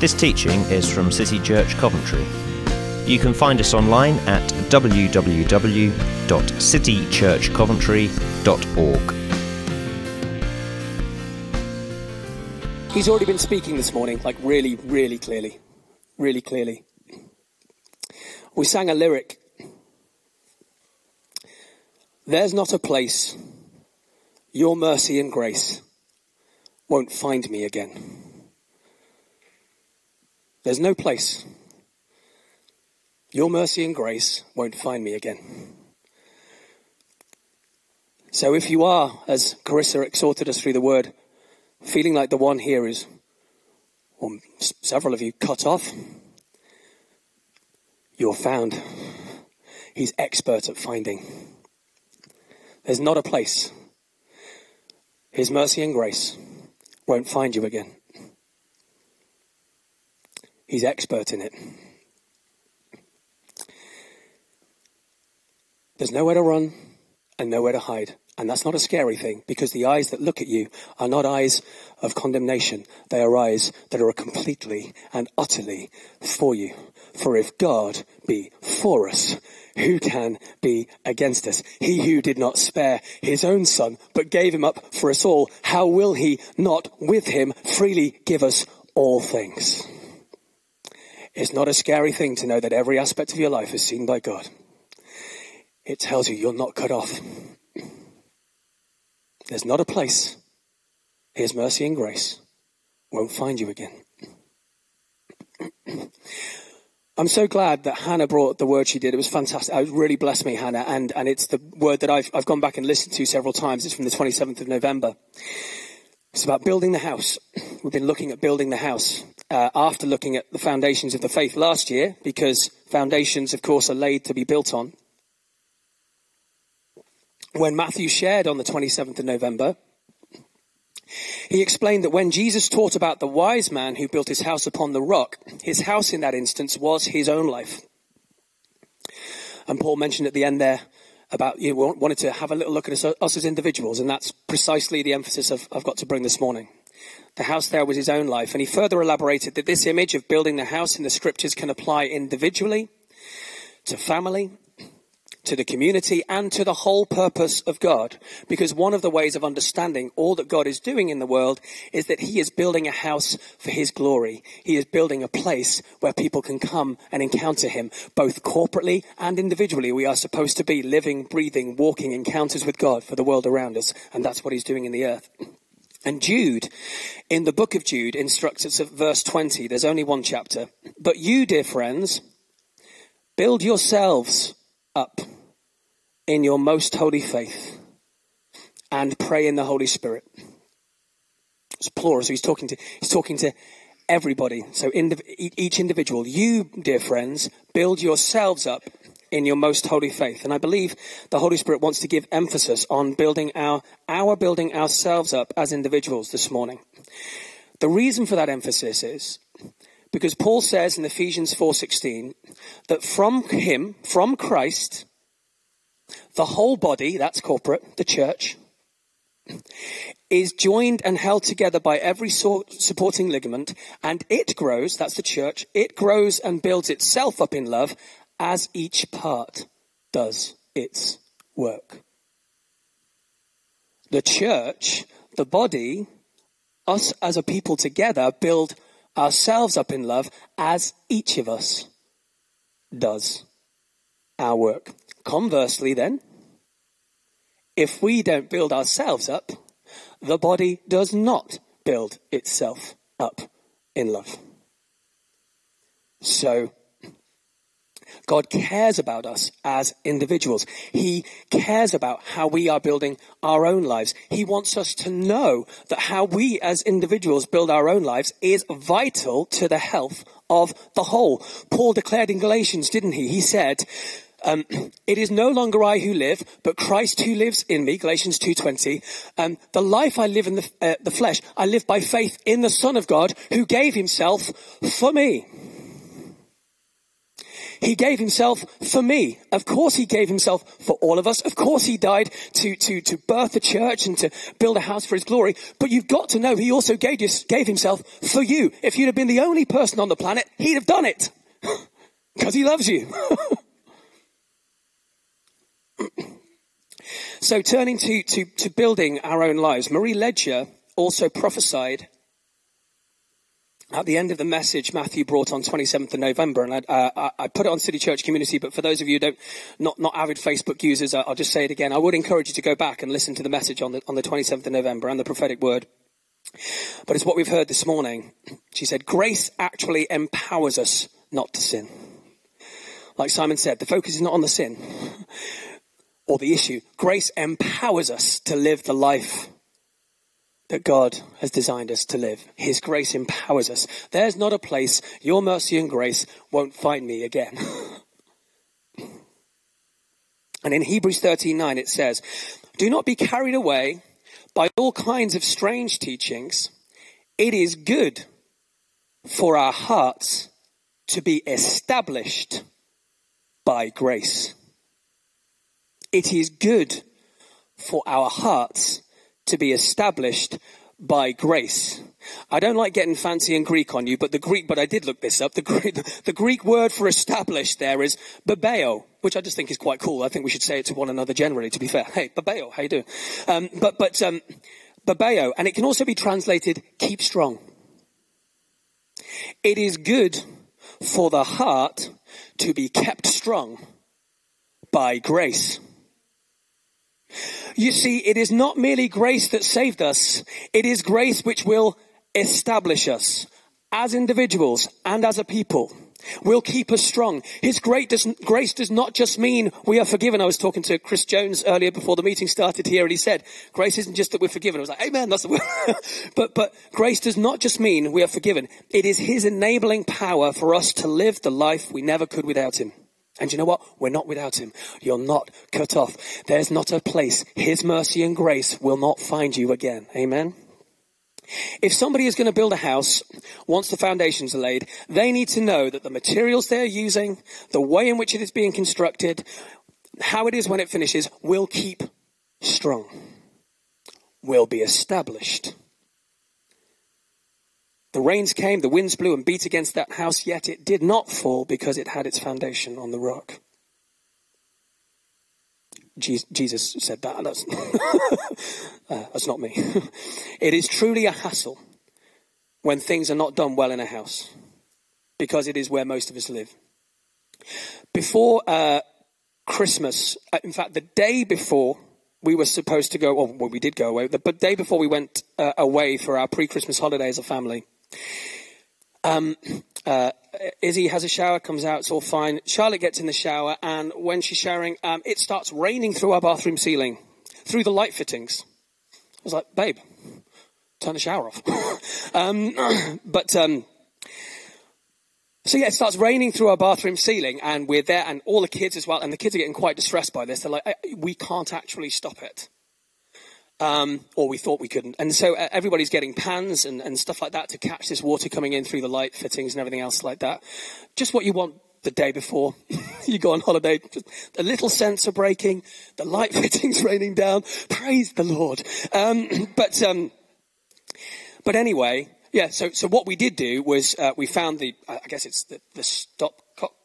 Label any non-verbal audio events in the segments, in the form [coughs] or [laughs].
This teaching is from City Church Coventry. You can find us online at www.citychurchcoventry.org. He's already been speaking this morning, like really, really clearly. Really clearly. We sang a lyric. There's not a place your mercy and grace won't find me again. There's no place your mercy and grace won't find me again. So if you are, as Carissa exhorted us through the word, feeling like the one here is, or several of you, cut off, you're found. He's expert at finding. There's not a place his mercy and grace won't find you again. He's expert in it. There's nowhere to run and nowhere to hide. And that's not a scary thing because the eyes that look at you are not eyes of condemnation. They are eyes that are completely and utterly for you. For if God be for us, who can be against us? He who did not spare his own son, but gave him up for us all, how will he not with him freely give us all things? It's not a scary thing to know that every aspect of your life is seen by God. It tells you you're not cut off. There's not a place His mercy and grace won't find you again. I'm so glad that Hannah brought the word she did. It was fantastic. It really blessed me, Hannah. And, and it's the word that I've, I've gone back and listened to several times. It's from the 27th of November. It's about building the house. We've been looking at building the house uh, after looking at the foundations of the faith last year, because foundations, of course, are laid to be built on. When Matthew shared on the 27th of November, he explained that when Jesus taught about the wise man who built his house upon the rock, his house in that instance was his own life. And Paul mentioned at the end there about you wanted to have a little look at us, us as individuals, and that's precisely the emphasis I've, I've got to bring this morning. The house there was his own life, and he further elaborated that this image of building the house in the scriptures can apply individually, to family, to the community and to the whole purpose of God. Because one of the ways of understanding all that God is doing in the world is that He is building a house for His glory. He is building a place where people can come and encounter Him, both corporately and individually. We are supposed to be living, breathing, walking encounters with God for the world around us. And that's what He's doing in the earth. And Jude, in the book of Jude, instructs us at verse 20. There's only one chapter. But you, dear friends, build yourselves up in your most holy faith and pray in the Holy Spirit. It's plural, so he's talking to, he's talking to everybody. So indiv- each individual, you, dear friends, build yourselves up in your most holy faith. And I believe the Holy Spirit wants to give emphasis on building our, our building ourselves up as individuals this morning. The reason for that emphasis is because Paul says in Ephesians 4:16 that from him, from Christ, the whole body, that's corporate, the church, is joined and held together by every supporting ligament, and it grows, that's the church, it grows and builds itself up in love as each part does its work. The church, the body, us as a people together build ourselves up in love as each of us does our work. Conversely, then, if we don't build ourselves up, the body does not build itself up in love. So, God cares about us as individuals. He cares about how we are building our own lives. He wants us to know that how we as individuals build our own lives is vital to the health of the whole. Paul declared in Galatians, didn't he? He said, um, it is no longer I who live, but Christ who lives in me. Galatians 2:20. Um, the life I live in the, uh, the flesh, I live by faith in the Son of God who gave Himself for me. He gave himself for me. Of course he gave himself for all of us. Of course he died to, to, to birth a church and to build a house for his glory. But you've got to know he also gave, gave himself for you. If you'd have been the only person on the planet, he'd have done it. [laughs] Because he loves you. [laughs] so turning to, to, to building our own lives, Marie Ledger also prophesied at the end of the message Matthew brought on 27th of November, and I, uh, I, put it on City Church Community, but for those of you who don't, not, not avid Facebook users, I'll just say it again. I would encourage you to go back and listen to the message on the, on the 27th of November and the prophetic word. But it's what we've heard this morning. She said, grace actually empowers us not to sin. Like Simon said, the focus is not on the sin or the issue. Grace empowers us to live the life that God has designed us to live. His grace empowers us. There's not a place your mercy and grace won't find me again. [laughs] and in Hebrews 13:9 it says, "Do not be carried away by all kinds of strange teachings. It is good for our hearts to be established by grace." It is good for our hearts to be established by grace. I don't like getting fancy in Greek on you, but the Greek, but I did look this up. The Greek, [laughs] the Greek word for established there is babeo, which I just think is quite cool. I think we should say it to one another generally, to be fair. Hey, babeo, how you doing? Um, but, but, um, babeo, and it can also be translated keep strong. It is good for the heart to be kept strong by grace. You see, it is not merely grace that saved us, it is grace which will establish us as individuals and as a people. Will keep us strong. His grace does not just mean we are forgiven. I was talking to Chris Jones earlier before the meeting started here, and he said, "Grace isn't just that we're forgiven." I was like, "Amen." That's the word. [laughs] but but grace does not just mean we are forgiven. It is His enabling power for us to live the life we never could without Him. And you know what? We're not without him. You're not cut off. There's not a place his mercy and grace will not find you again. Amen. If somebody is going to build a house, once the foundations are laid, they need to know that the materials they're using, the way in which it is being constructed, how it is when it finishes, will keep strong, will be established. The rains came, the winds blew and beat against that house, yet it did not fall because it had its foundation on the rock. Jesus said that. That's, [laughs] uh, that's not me. [laughs] it is truly a hassle when things are not done well in a house because it is where most of us live. Before uh, Christmas, uh, in fact, the day before we were supposed to go, well, we did go away, but the day before we went uh, away for our pre Christmas holiday as a family, um, uh, Izzy has a shower, comes out, it's all fine. Charlotte gets in the shower, and when she's showering, um, it starts raining through our bathroom ceiling, through the light fittings. I was like, babe, turn the shower off. [laughs] um, [clears throat] but, um, so yeah, it starts raining through our bathroom ceiling, and we're there, and all the kids as well, and the kids are getting quite distressed by this. They're like, we can't actually stop it um, or we thought we couldn't. And so uh, everybody's getting pans and, and stuff like that to catch this water coming in through the light fittings and everything else like that. Just what you want the day before [laughs] you go on holiday. Just a little sensor breaking, the light [laughs] fittings raining down. Praise the Lord. Um, [clears throat] but um, but anyway, yeah. So so what we did do was uh, we found the I guess it's the, the stop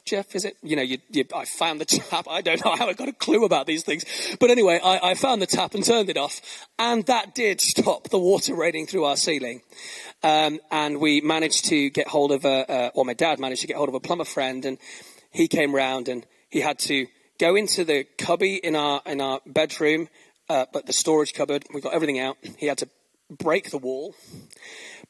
Jeff, is it? You know, you, you, I found the [laughs] tap. I don't know how I got a clue about these things. But anyway, I, I, found the tap and turned it off. And that did stop the water raining through our ceiling. Um, and we managed to get hold of a, uh, or my dad managed to get hold of a plumber friend. And he came round and he had to go into the cubby in our, in our bedroom, uh, but the storage cupboard. We got everything out. He had to break the wall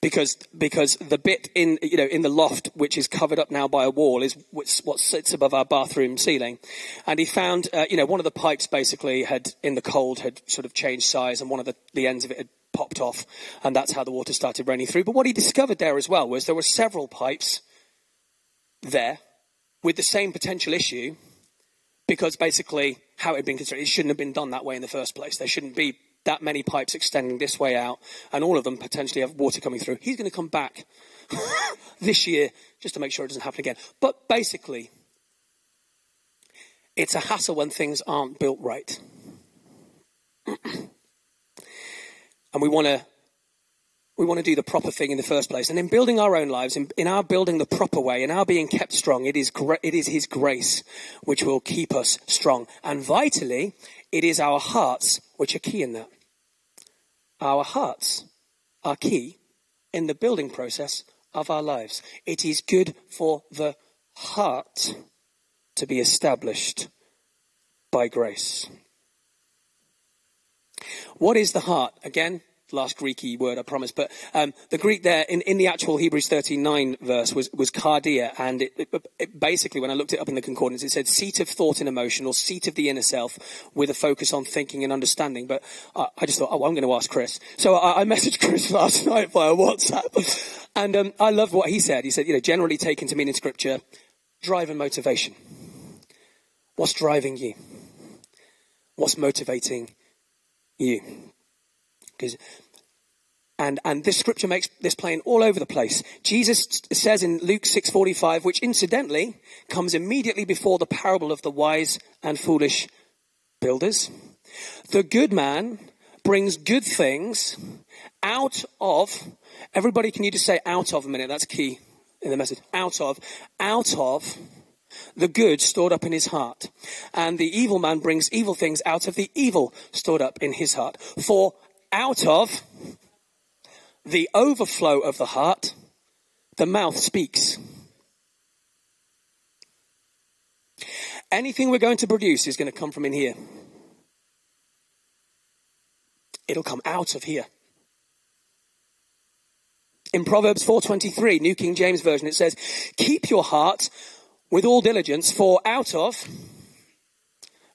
because because the bit in you know in the loft which is covered up now by a wall is what sits above our bathroom ceiling, and he found uh, you know one of the pipes basically had in the cold had sort of changed size and one of the, the ends of it had popped off, and that's how the water started raining through. But what he discovered there as well was there were several pipes there with the same potential issue because basically how it had been constructed, it shouldn't have been done that way in the first place. There shouldn't be that many pipes extending this way out, and all of them potentially have water coming through. He's going to come back [laughs] this year just to make sure it doesn't happen again. But basically, It's a hassle when things aren't built right. [clears throat] and we want to we want to do the proper thing in the first place. And in building our own lives, in, in our building the proper way, in our being kept strong, it is, gra- it is His grace which will keep us strong. And vitally, it is our hearts which are key in that. Our hearts are key in the building process of our lives. It is good for the heart to be established by grace. What is the heart? Again, last Greeky word, I promise. But um, the Greek there in, in the actual Hebrews 13:9 verse was, was cardia, and it, it, it, basically, when I looked it up in the concordance, it said seat of thought and emotion, or seat of the inner self, with a focus on thinking and understanding. But I, I just thought, oh, I'm going to ask Chris. So I, I, messaged [laughs] Chris last night via WhatsApp, and um, I love what he said. He said, you know, generally taken to mean in Scripture, drive and motivation. What's driving you? What's motivating you? Because and, and this scripture makes this plain all over the place. Jesus says in Luke 6:45, which incidentally comes immediately before the parable of the wise and foolish builders. The good man brings good things out of, everybody can you just say out of a minute? That's key in the message. Out of, out of the good stored up in his heart. And the evil man brings evil things out of the evil stored up in his heart. For out of the overflow of the heart, the mouth speaks. Anything we're going to produce is going to come from in here. It'll come out of here. In Proverbs 4:23, New King James Version, it says, "Keep your heart with all diligence, for out of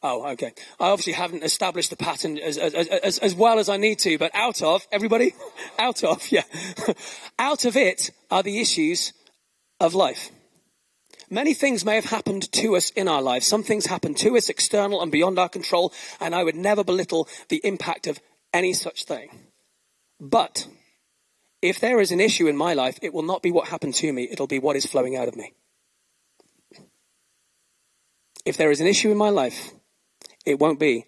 Oh, okay. I obviously haven't established the pattern as, as, as, as well as I need to, but out of, everybody? [laughs] out of, yeah. [laughs] out of it are the issues of life. Many things may have happened to us in our lives. Some things happen to us external and beyond our control, and I would never belittle the impact of any such thing. But if there is an issue in my life, it will not be what happened to me, it'll be what is flowing out of me. If there is an issue in my life, it won't be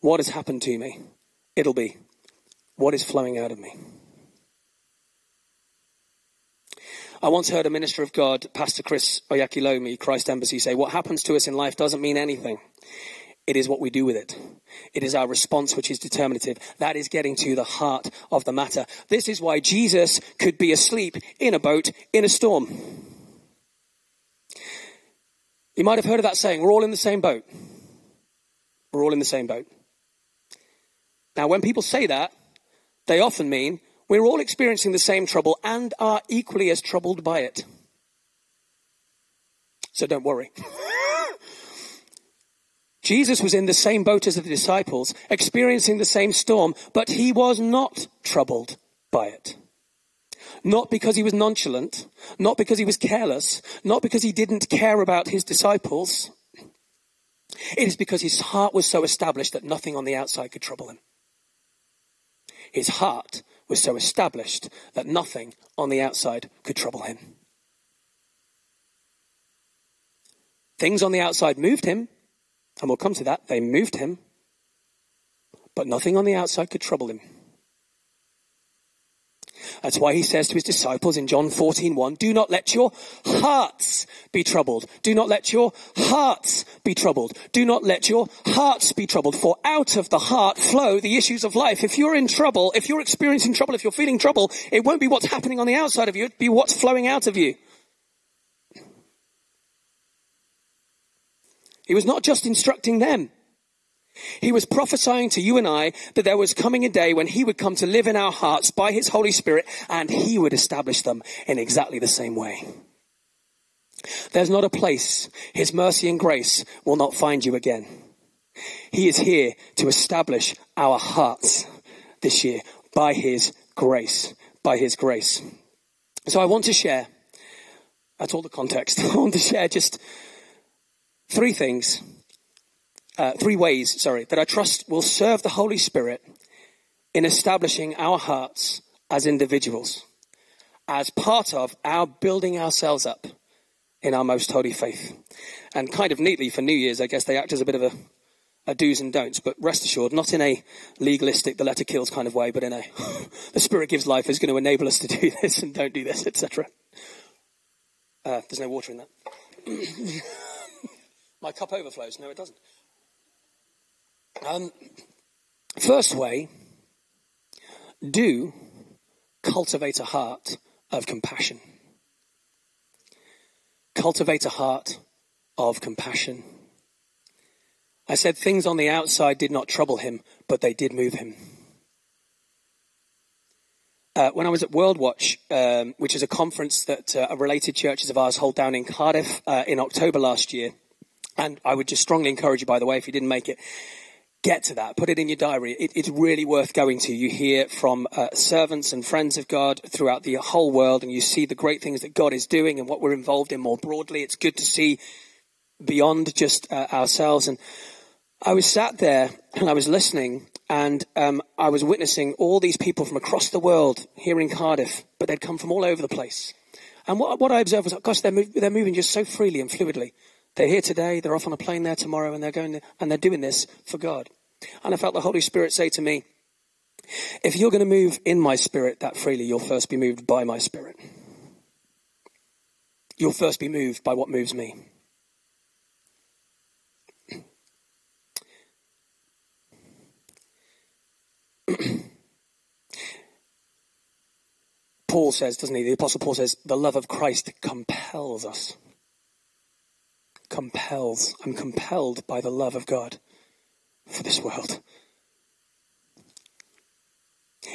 what has happened to me. It'll be what is flowing out of me. I once heard a minister of God, Pastor Chris Oyakhilome, Christ Embassy, say, What happens to us in life doesn't mean anything. It is what we do with it. It is our response which is determinative. That is getting to the heart of the matter. This is why Jesus could be asleep in a boat in a storm. You might have heard of that saying, we're all in the same boat. We're all in the same boat. Now, when people say that, they often mean we're all experiencing the same trouble and are equally as troubled by it. So don't worry. [laughs] Jesus was in the same boat as the disciples, experiencing the same storm, but he was not troubled by it. Not because he was nonchalant, not because he was careless, not because he didn't care about his disciples. It is because his heart was so established that nothing on the outside could trouble him. His heart was so established that nothing on the outside could trouble him. Things on the outside moved him, and we'll come to that. They moved him, but nothing on the outside could trouble him. That's why he says to his disciples in John 14, 1, do not let your hearts be troubled. Do not let your hearts be troubled. Do not let your hearts be troubled. For out of the heart flow the issues of life. If you're in trouble, if you're experiencing trouble, if you're feeling trouble, it won't be what's happening on the outside of you, it'll be what's flowing out of you. He was not just instructing them. He was prophesying to you and I that there was coming a day when he would come to live in our hearts by his Holy Spirit and he would establish them in exactly the same way. There's not a place his mercy and grace will not find you again. He is here to establish our hearts this year by his grace, by his grace. So I want to share, that's all the context. [laughs] I want to share just three things uh, three ways, sorry, that I trust will serve the Holy Spirit in establishing our hearts as individuals, as part of our building ourselves up in our most holy faith. And kind of neatly for New Year's, I guess they act as a bit of a, a do's and don'ts, but rest assured, not in a legalistic, the letter kills kind of way, but in a [laughs] the Spirit gives life is going to enable us to do [laughs] this and don't do this, etc. Uh, there's no water in that. [coughs] My cup overflows. No, it doesn't. Um, first way, do cultivate a heart of compassion. Cultivate a heart of compassion. I said things on the outside did not trouble him, but they did move him. Uh, when I was at World Watch, um, which is a conference that uh, related churches of ours hold down in Cardiff uh, in October last year, and I would just strongly encourage you, by the way, if you didn't make it, get to that. Put it in your diary. It, it's really worth going to. You hear from uh, servants and friends of God throughout the whole world, and you see the great things that God is doing and what we're involved in more broadly. It's good to see beyond just uh, ourselves. And I was sat there and I was listening, and um, I was witnessing all these people from across the world here in Cardiff, but they'd come from all over the place. And what, what I observed was, gosh, they're, move, they're moving just so freely and fluidly. They're here today, they're off on a plane there tomorrow, and they're going, and they're doing this for God. And I felt the Holy Spirit say to me, if you're going to move in my spirit that freely, you'll first be moved by my spirit. You'll first be moved by what moves me. [clears throat] Paul says, doesn't he? The Apostle Paul says, the love of Christ compels us. Compels. I'm compelled by the love of God for this world.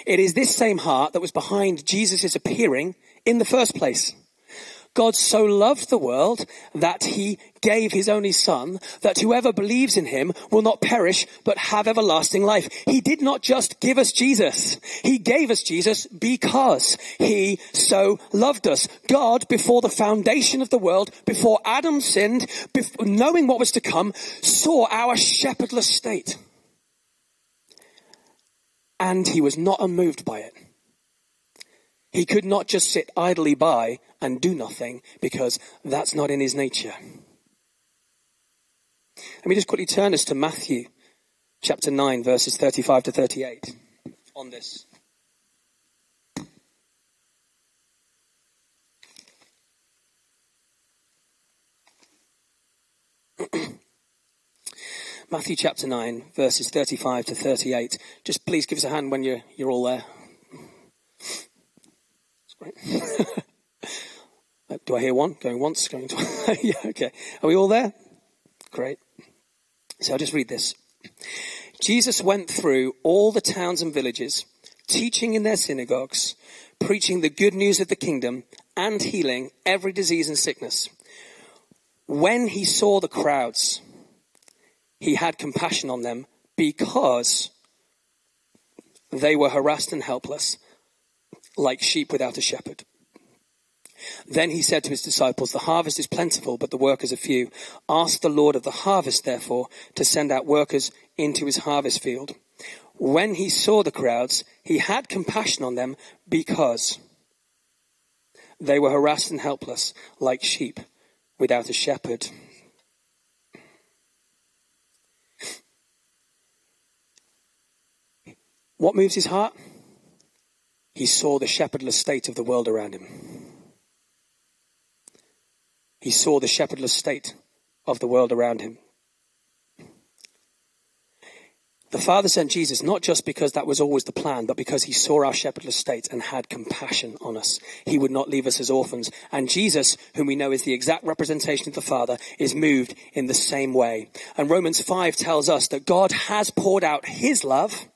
It is this same heart that was behind Jesus' appearing in the first place. God so loved the world that he gave his only son that whoever believes in him will not perish but have everlasting life. He did not just give us Jesus. He gave us Jesus because he so loved us. God, before the foundation of the world, before Adam sinned, before, knowing what was to come, saw our shepherdless state. And he was not unmoved by it. He could not just sit idly by and do nothing because that's not in his nature. Let me just quickly turn us to Matthew chapter 9, verses 35 to 38 on this. [clears throat] Matthew chapter 9, verses 35 to 38. Just please give us a hand when you're, you're all there. That's great. [laughs] Uh, do I hear one? Going once, going twice? [laughs] yeah, okay. Are we all there? Great. So I'll just read this. Jesus went through all the towns and villages, teaching in their synagogues, preaching the good news of the kingdom, and healing every disease and sickness. When he saw the crowds, he had compassion on them because they were harassed and helpless, like sheep without a shepherd. Then he said to his disciples, The harvest is plentiful, but the workers are few. Ask the Lord of the harvest, therefore, to send out workers into his harvest field. When he saw the crowds, he had compassion on them because they were harassed and helpless, like sheep without a shepherd. What moves his heart? He saw the shepherdless state of the world around him. He saw the shepherdless state of the world around him. The Father sent Jesus not just because that was always the plan, but because he saw our shepherdless state and had compassion on us. He would not leave us as orphans. And Jesus, whom we know is the exact representation of the Father, is moved in the same way. And Romans 5 tells us that God has poured out his love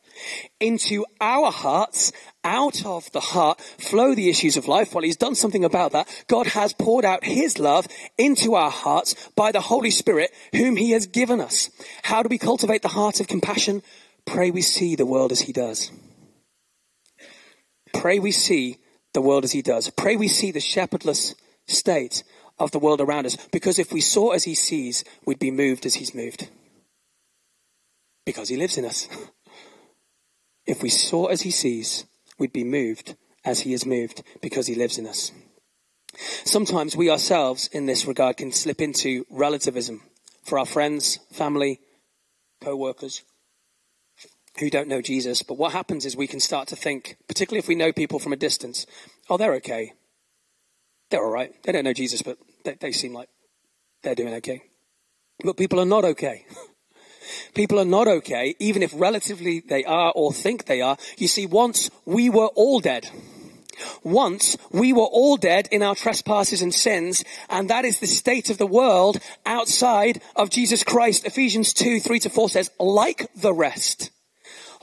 into our hearts out of the heart flow the issues of life. Well, he's done something about that. God has poured out his love into our hearts by the Holy Spirit whom he has given us. How do we cultivate the heart of compassion? Pray we see the world as he does. Pray we see the world as he does. Pray we see the shepherdless state of the world around us. Because if we saw as he sees, we'd be moved as he's moved. Because he lives in us. [laughs] If we saw as he sees, we'd be moved as he is moved because he lives in us. Sometimes we ourselves, in this regard, can slip into relativism for our friends, family, co workers who don't know Jesus. But what happens is we can start to think, particularly if we know people from a distance, oh, they're okay. They're all right. They don't know Jesus, but they, they seem like they're doing okay. But people are not okay. [laughs] People are not okay, even if relatively they are or think they are. You see, once we were all dead. Once we were all dead in our trespasses and sins, and that is the state of the world outside of Jesus Christ. Ephesians 2, 3 to 4 says, like the rest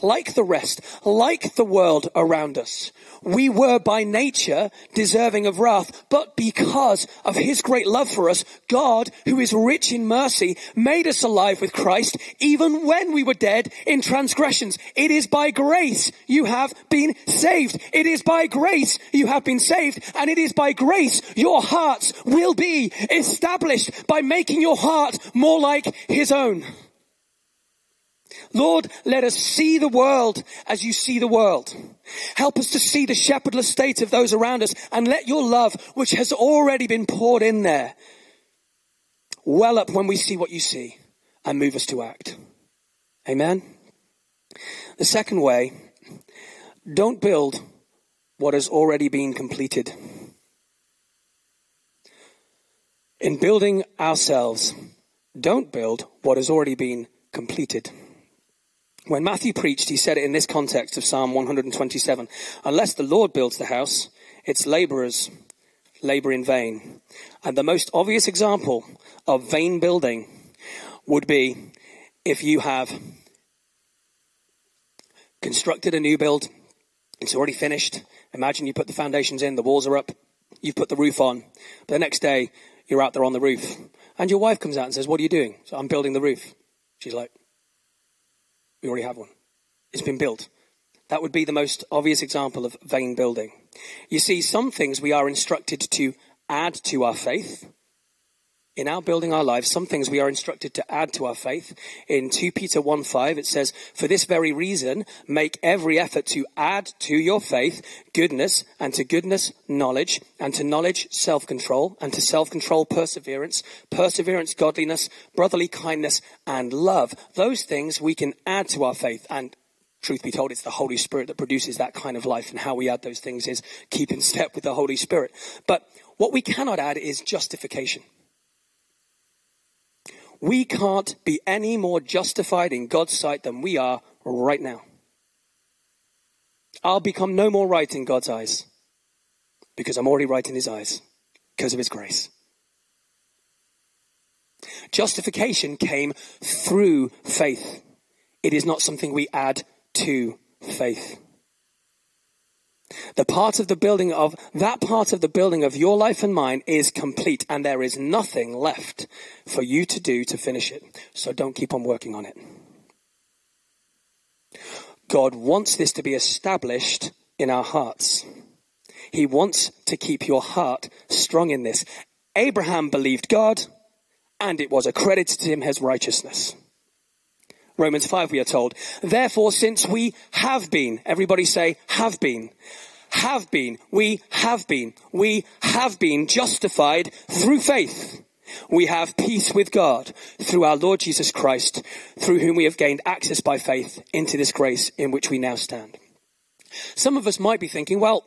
like the rest, like the world around us. We were by nature deserving of wrath, but because of his great love for us, God, who is rich in mercy, made us alive with Christ even when we were dead in transgressions. It is by grace you have been saved. It is by grace you have been saved, and it is by grace your hearts will be established by making your heart more like his own. Lord, let us see the world as you see the world. Help us to see the shepherdless state of those around us and let your love, which has already been poured in there, well up when we see what you see and move us to act. Amen. The second way, don't build what has already been completed. In building ourselves, don't build what has already been completed. When Matthew preached, he said it in this context of Psalm 127 Unless the Lord builds the house, its laborers labor in vain. And the most obvious example of vain building would be if you have constructed a new build, it's already finished. Imagine you put the foundations in, the walls are up, you've put the roof on. But the next day, you're out there on the roof. And your wife comes out and says, What are you doing? So I'm building the roof. She's like, we already have one. It's been built. That would be the most obvious example of vain building. You see, some things we are instructed to add to our faith. In our building our lives, some things we are instructed to add to our faith. In 2 Peter 1 5, it says, For this very reason, make every effort to add to your faith goodness, and to goodness, knowledge, and to knowledge, self control, and to self control, perseverance, perseverance, godliness, brotherly kindness, and love. Those things we can add to our faith. And truth be told, it's the Holy Spirit that produces that kind of life, and how we add those things is keep in step with the Holy Spirit. But what we cannot add is justification. We can't be any more justified in God's sight than we are right now. I'll become no more right in God's eyes because I'm already right in His eyes because of His grace. Justification came through faith. It is not something we add to faith. The part of the building of that part of the building of your life and mine is complete and there is nothing left for you to do to finish it. So don't keep on working on it. God wants this to be established in our hearts. He wants to keep your heart strong in this. Abraham believed God and it was accredited to him as righteousness. Romans 5 we are told. Therefore, since we have been, everybody say, have been, have been, we have been, we have been justified through faith. We have peace with God through our Lord Jesus Christ, through whom we have gained access by faith into this grace in which we now stand. Some of us might be thinking, well,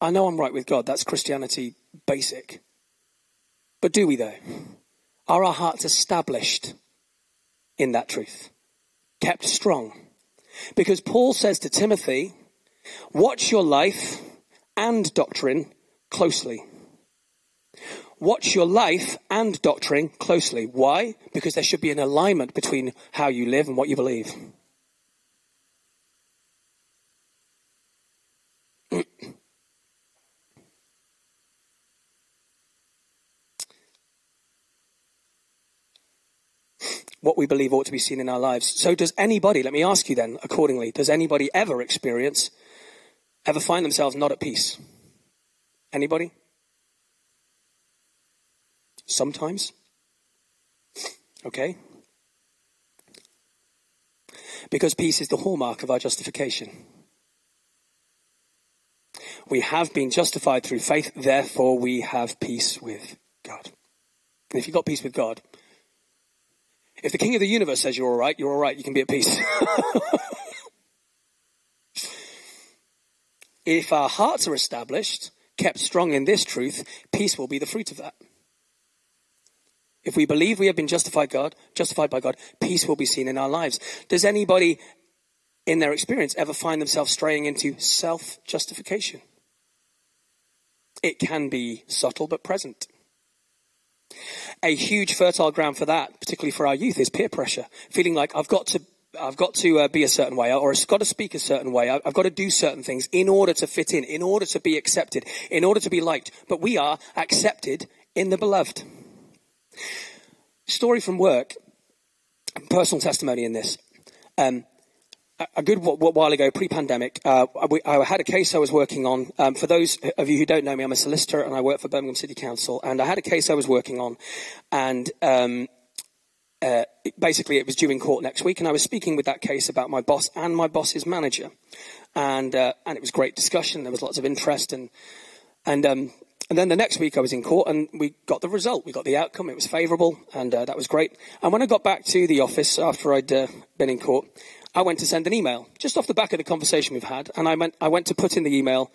I know I'm right with God. That's Christianity basic. But do we though? Are our hearts established in that truth? Kept strong. Because Paul says to Timothy, watch your life and doctrine closely. Watch your life and doctrine closely. Why? Because there should be an alignment between how you live and what you believe. [clears throat] what we believe ought to be seen in our lives. So does anybody, let me ask you then accordingly, does anybody ever experience, ever find themselves not at peace? Anybody? Sometimes? Okay. Because peace is the hallmark of our justification. We have been justified through faith, therefore we have peace with God. And if you've got peace with God, if the king of the universe says you're all right, you're all right, you can be at peace. [laughs] if our hearts are established, kept strong in this truth, peace will be the fruit of that. If we believe we have been justified God, justified by God, peace will be seen in our lives. Does anybody in their experience ever find themselves straying into self-justification? It can be subtle but present. A huge fertile ground for that, particularly for our youth, is peer pressure. Feeling like I've got to I've got to uh, be a certain way, or I've got to speak a certain way. I've got to do certain things in order to fit in, in order to be accepted, in order to be liked. But we are accepted in the beloved. Story from work, personal testimony in this. Um, a good while ago, pre-pandemic, uh, I had a case I was working on. Um, for those of you who don't know me, I'm a solicitor and I work for Birmingham City Council. And I had a case I was working on, and um, uh, basically it was due in court next week, and I was speaking with that case about my boss and my boss's manager, and uh, and it was great discussion. There was lots of interest, and and um, and then the next week I was in court, and we got the result. We got the outcome. It was favourable, and uh, that was great. And when I got back to the office after I'd uh, been in court, I went to send an email just off the back of the conversation we've had, and I went I went to put in the email.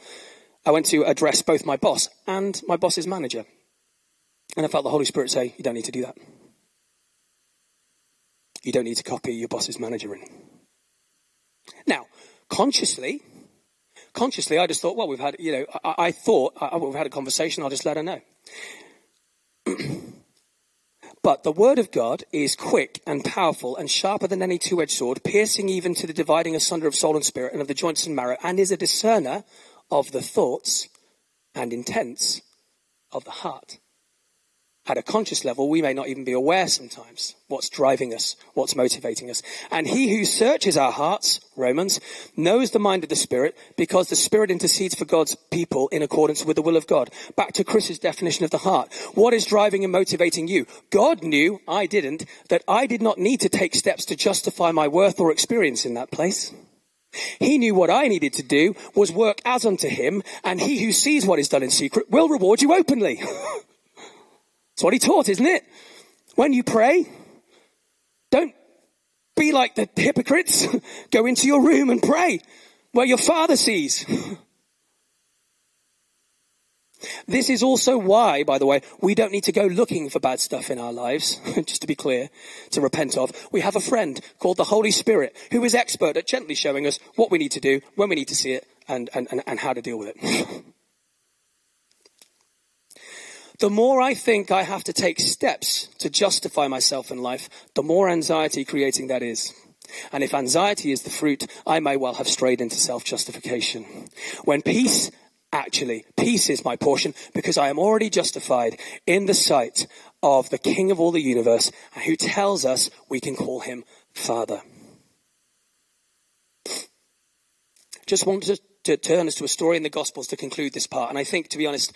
I went to address both my boss and my boss's manager, and I felt the Holy Spirit say, "You don't need to do that." You don't need to copy your boss's manager in. Now, consciously, consciously, I just thought, well, we've had, you know, I, I thought I, we've had a conversation. I'll just let her know. [clears throat] but the word of God is quick and powerful and sharper than any two-edged sword, piercing even to the dividing asunder of soul and spirit and of the joints and marrow, and is a discerner of the thoughts and intents of the heart at a conscious level, we may not even be aware sometimes what's driving us, what's motivating us. And he who searches our hearts, Romans, knows the mind of the Spirit because the Spirit intercedes for God's people in accordance with the will of God. Back to Chris's definition of the heart. What is driving and motivating you? God knew, I didn't, that I did not need to take steps to justify my worth or experience in that place. He knew what I needed to do was work as unto him, and he who sees what is done in secret will reward you openly. [laughs] That's what he taught, isn't it? When you pray, don't be like the hypocrites. [laughs] Go into your room and pray where your father sees. [laughs] This is also why, by the way, we don't need to go looking for bad stuff in our lives, [laughs] just to be clear, to repent of. We have a friend called the Holy Spirit who is expert at gently showing us what we need to do, when we need to see it, and, and, and, and how to deal with it. The more I think I have to take steps to justify myself in life, the more anxiety creating that is. And if anxiety is the fruit, I may well have strayed into self-justification. When peace, actually, peace is my portion because I am already justified in the sight of the King of all the universe who tells us we can call him Father. Just wanted to turn us to a story in the Gospels to conclude this part. And I think, to be honest,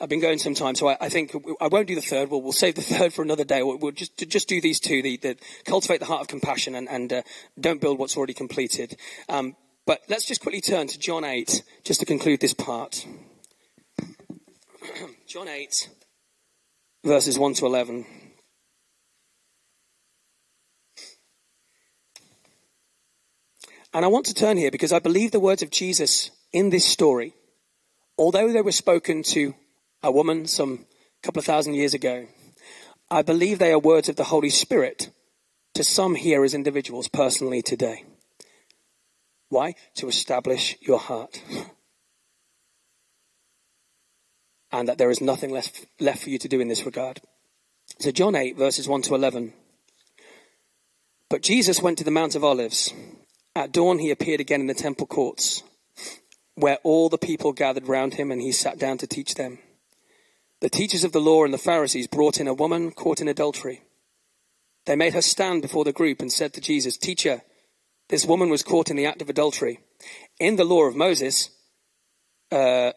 I've been going some time, so I, I think I won't do the third. We'll, we'll save the [laughs] third for another day. We'll, we'll just just do these two: the, the, cultivate the heart of compassion and, and uh, don't build what's already completed. Um, but let's just quickly turn to John 8 just to conclude this part. [clears throat] John 8, verses 1 to 11. And I want to turn here because I believe the words of Jesus in this story, although they were spoken to a woman some couple of thousand years ago, I believe they are words of the Holy Spirit to some here as individuals personally today. Why? To establish your heart. [laughs] And that there is nothing left, left for you to do in this regard. So, John 8, verses 1 to 11. But Jesus went to the Mount of Olives. At dawn, he appeared again in the temple courts, where all the people gathered round him, and he sat down to teach them. The teachers of the law and the Pharisees brought in a woman caught in adultery. They made her stand before the group and said to Jesus, Teacher, this woman was caught in the act of adultery. In the law of Moses, uh,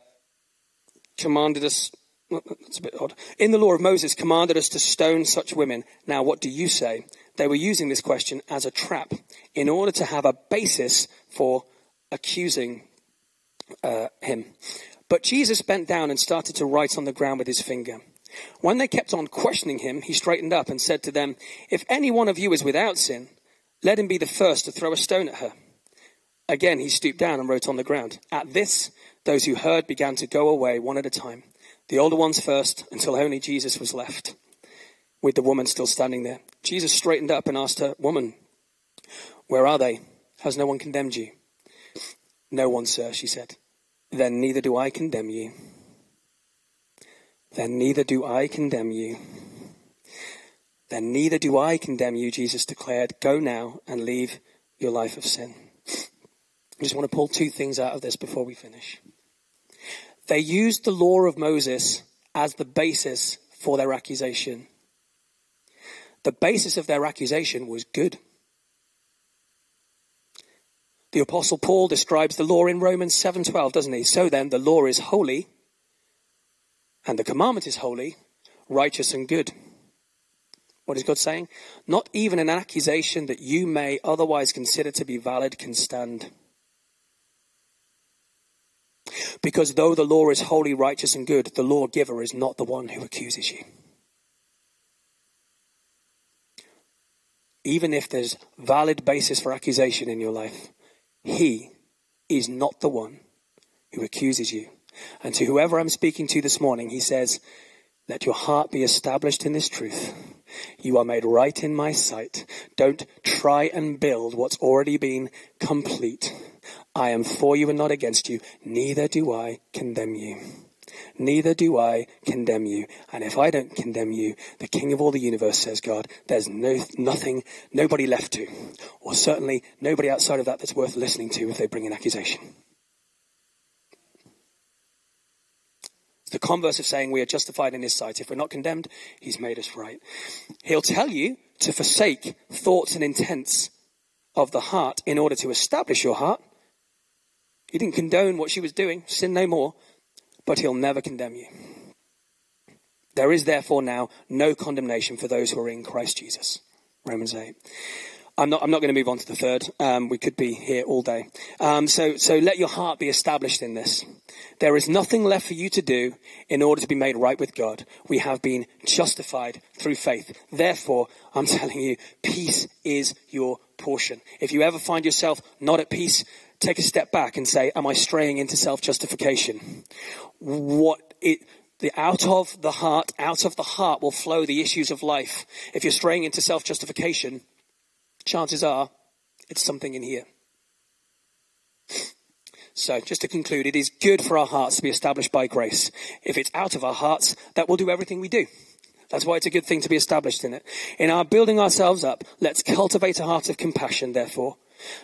commanded us, that's a bit odd. In the law of Moses, commanded us to stone such women. Now, what do you say? They were using this question as a trap in order to have a basis for accusing uh, him. But Jesus bent down and started to write on the ground with his finger. When they kept on questioning him, he straightened up and said to them, If any one of you is without sin, let him be the first to throw a stone at her. Again, he stooped down and wrote on the ground. At this, those who heard began to go away one at a time, the older ones first, until only Jesus was left, with the woman still standing there. Jesus straightened up and asked her, Woman, where are they? Has no one condemned you? No one, sir, she said. Then neither do I condemn you. Then neither do I condemn you. Then neither do I condemn you, Jesus declared. Go now and leave your life of sin. I just want to pull two things out of this before we finish. They used the law of Moses as the basis for their accusation. The basis of their accusation was good. The apostle Paul describes the law in Romans 7:12, doesn't he? So then the law is holy and the commandment is holy, righteous and good. What is God saying? Not even an accusation that you may otherwise consider to be valid can stand. Because though the law is holy, righteous, and good, the lawgiver is not the one who accuses you. Even if there's valid basis for accusation in your life, he is not the one who accuses you. And to whoever I'm speaking to this morning, he says, Let your heart be established in this truth. You are made right in my sight. Don't try and build what's already been complete. I am for you and not against you. Neither do I condemn you. Neither do I condemn you. And if I don't condemn you, the King of all the universe says, God, there's no, nothing, nobody left to, or certainly nobody outside of that that's worth listening to if they bring an accusation. It's the converse of saying we are justified in his sight. If we're not condemned, he's made us right. He'll tell you to forsake thoughts and intents of the heart in order to establish your heart. He didn't condone what she was doing, sin no more, but he'll never condemn you. There is therefore now no condemnation for those who are in Christ Jesus. Romans 8. I'm not, I'm not going to move on to the third. Um, we could be here all day. Um, so, so let your heart be established in this. There is nothing left for you to do in order to be made right with God. We have been justified through faith. Therefore, I'm [laughs] telling you, peace is your portion. If you ever find yourself not at peace, take a step back and say, am I straying into self-justification? What it, the out of the heart, out of the heart will flow the issues of life. If you're straying into self-justification, chances are it's something in here. So, just to conclude, it is good for our hearts to be established by grace. If it's out of our hearts, that will do everything we do. That's why it's a good thing to be established in it. In our building ourselves up, let's cultivate a heart of compassion, therefore.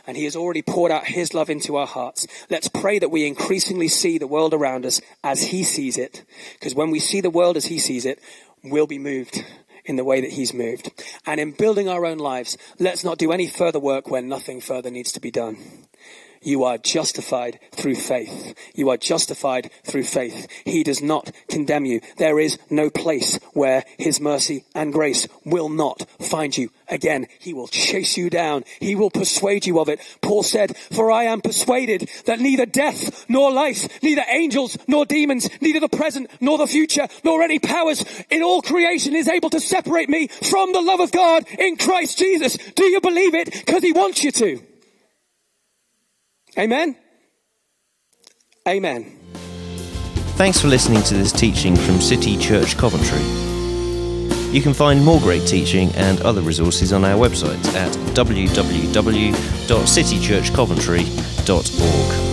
And He has already poured out His love into our hearts. Let's pray that we increasingly see the world around us as He sees it. Because when we see the world as He sees it, we'll be moved in the way that he's moved. And in building our own lives, let's not do any further work where nothing further needs to be done. You are justified through faith. You are justified through faith. He does not condemn you. There is no place where His mercy and grace will not find you again. He will chase you down. He will persuade you of it. Paul said, for I am persuaded that neither death nor life, neither angels nor demons, neither the present nor the future, nor any powers in all creation is able to separate me from the love of God in Christ Jesus. Do you believe it? Because He wants you to. Amen? Amen. Thanks for listening to this teaching from City Church Coventry. You can find more great teaching and other resources on our website at www.citychurchcoventry.org.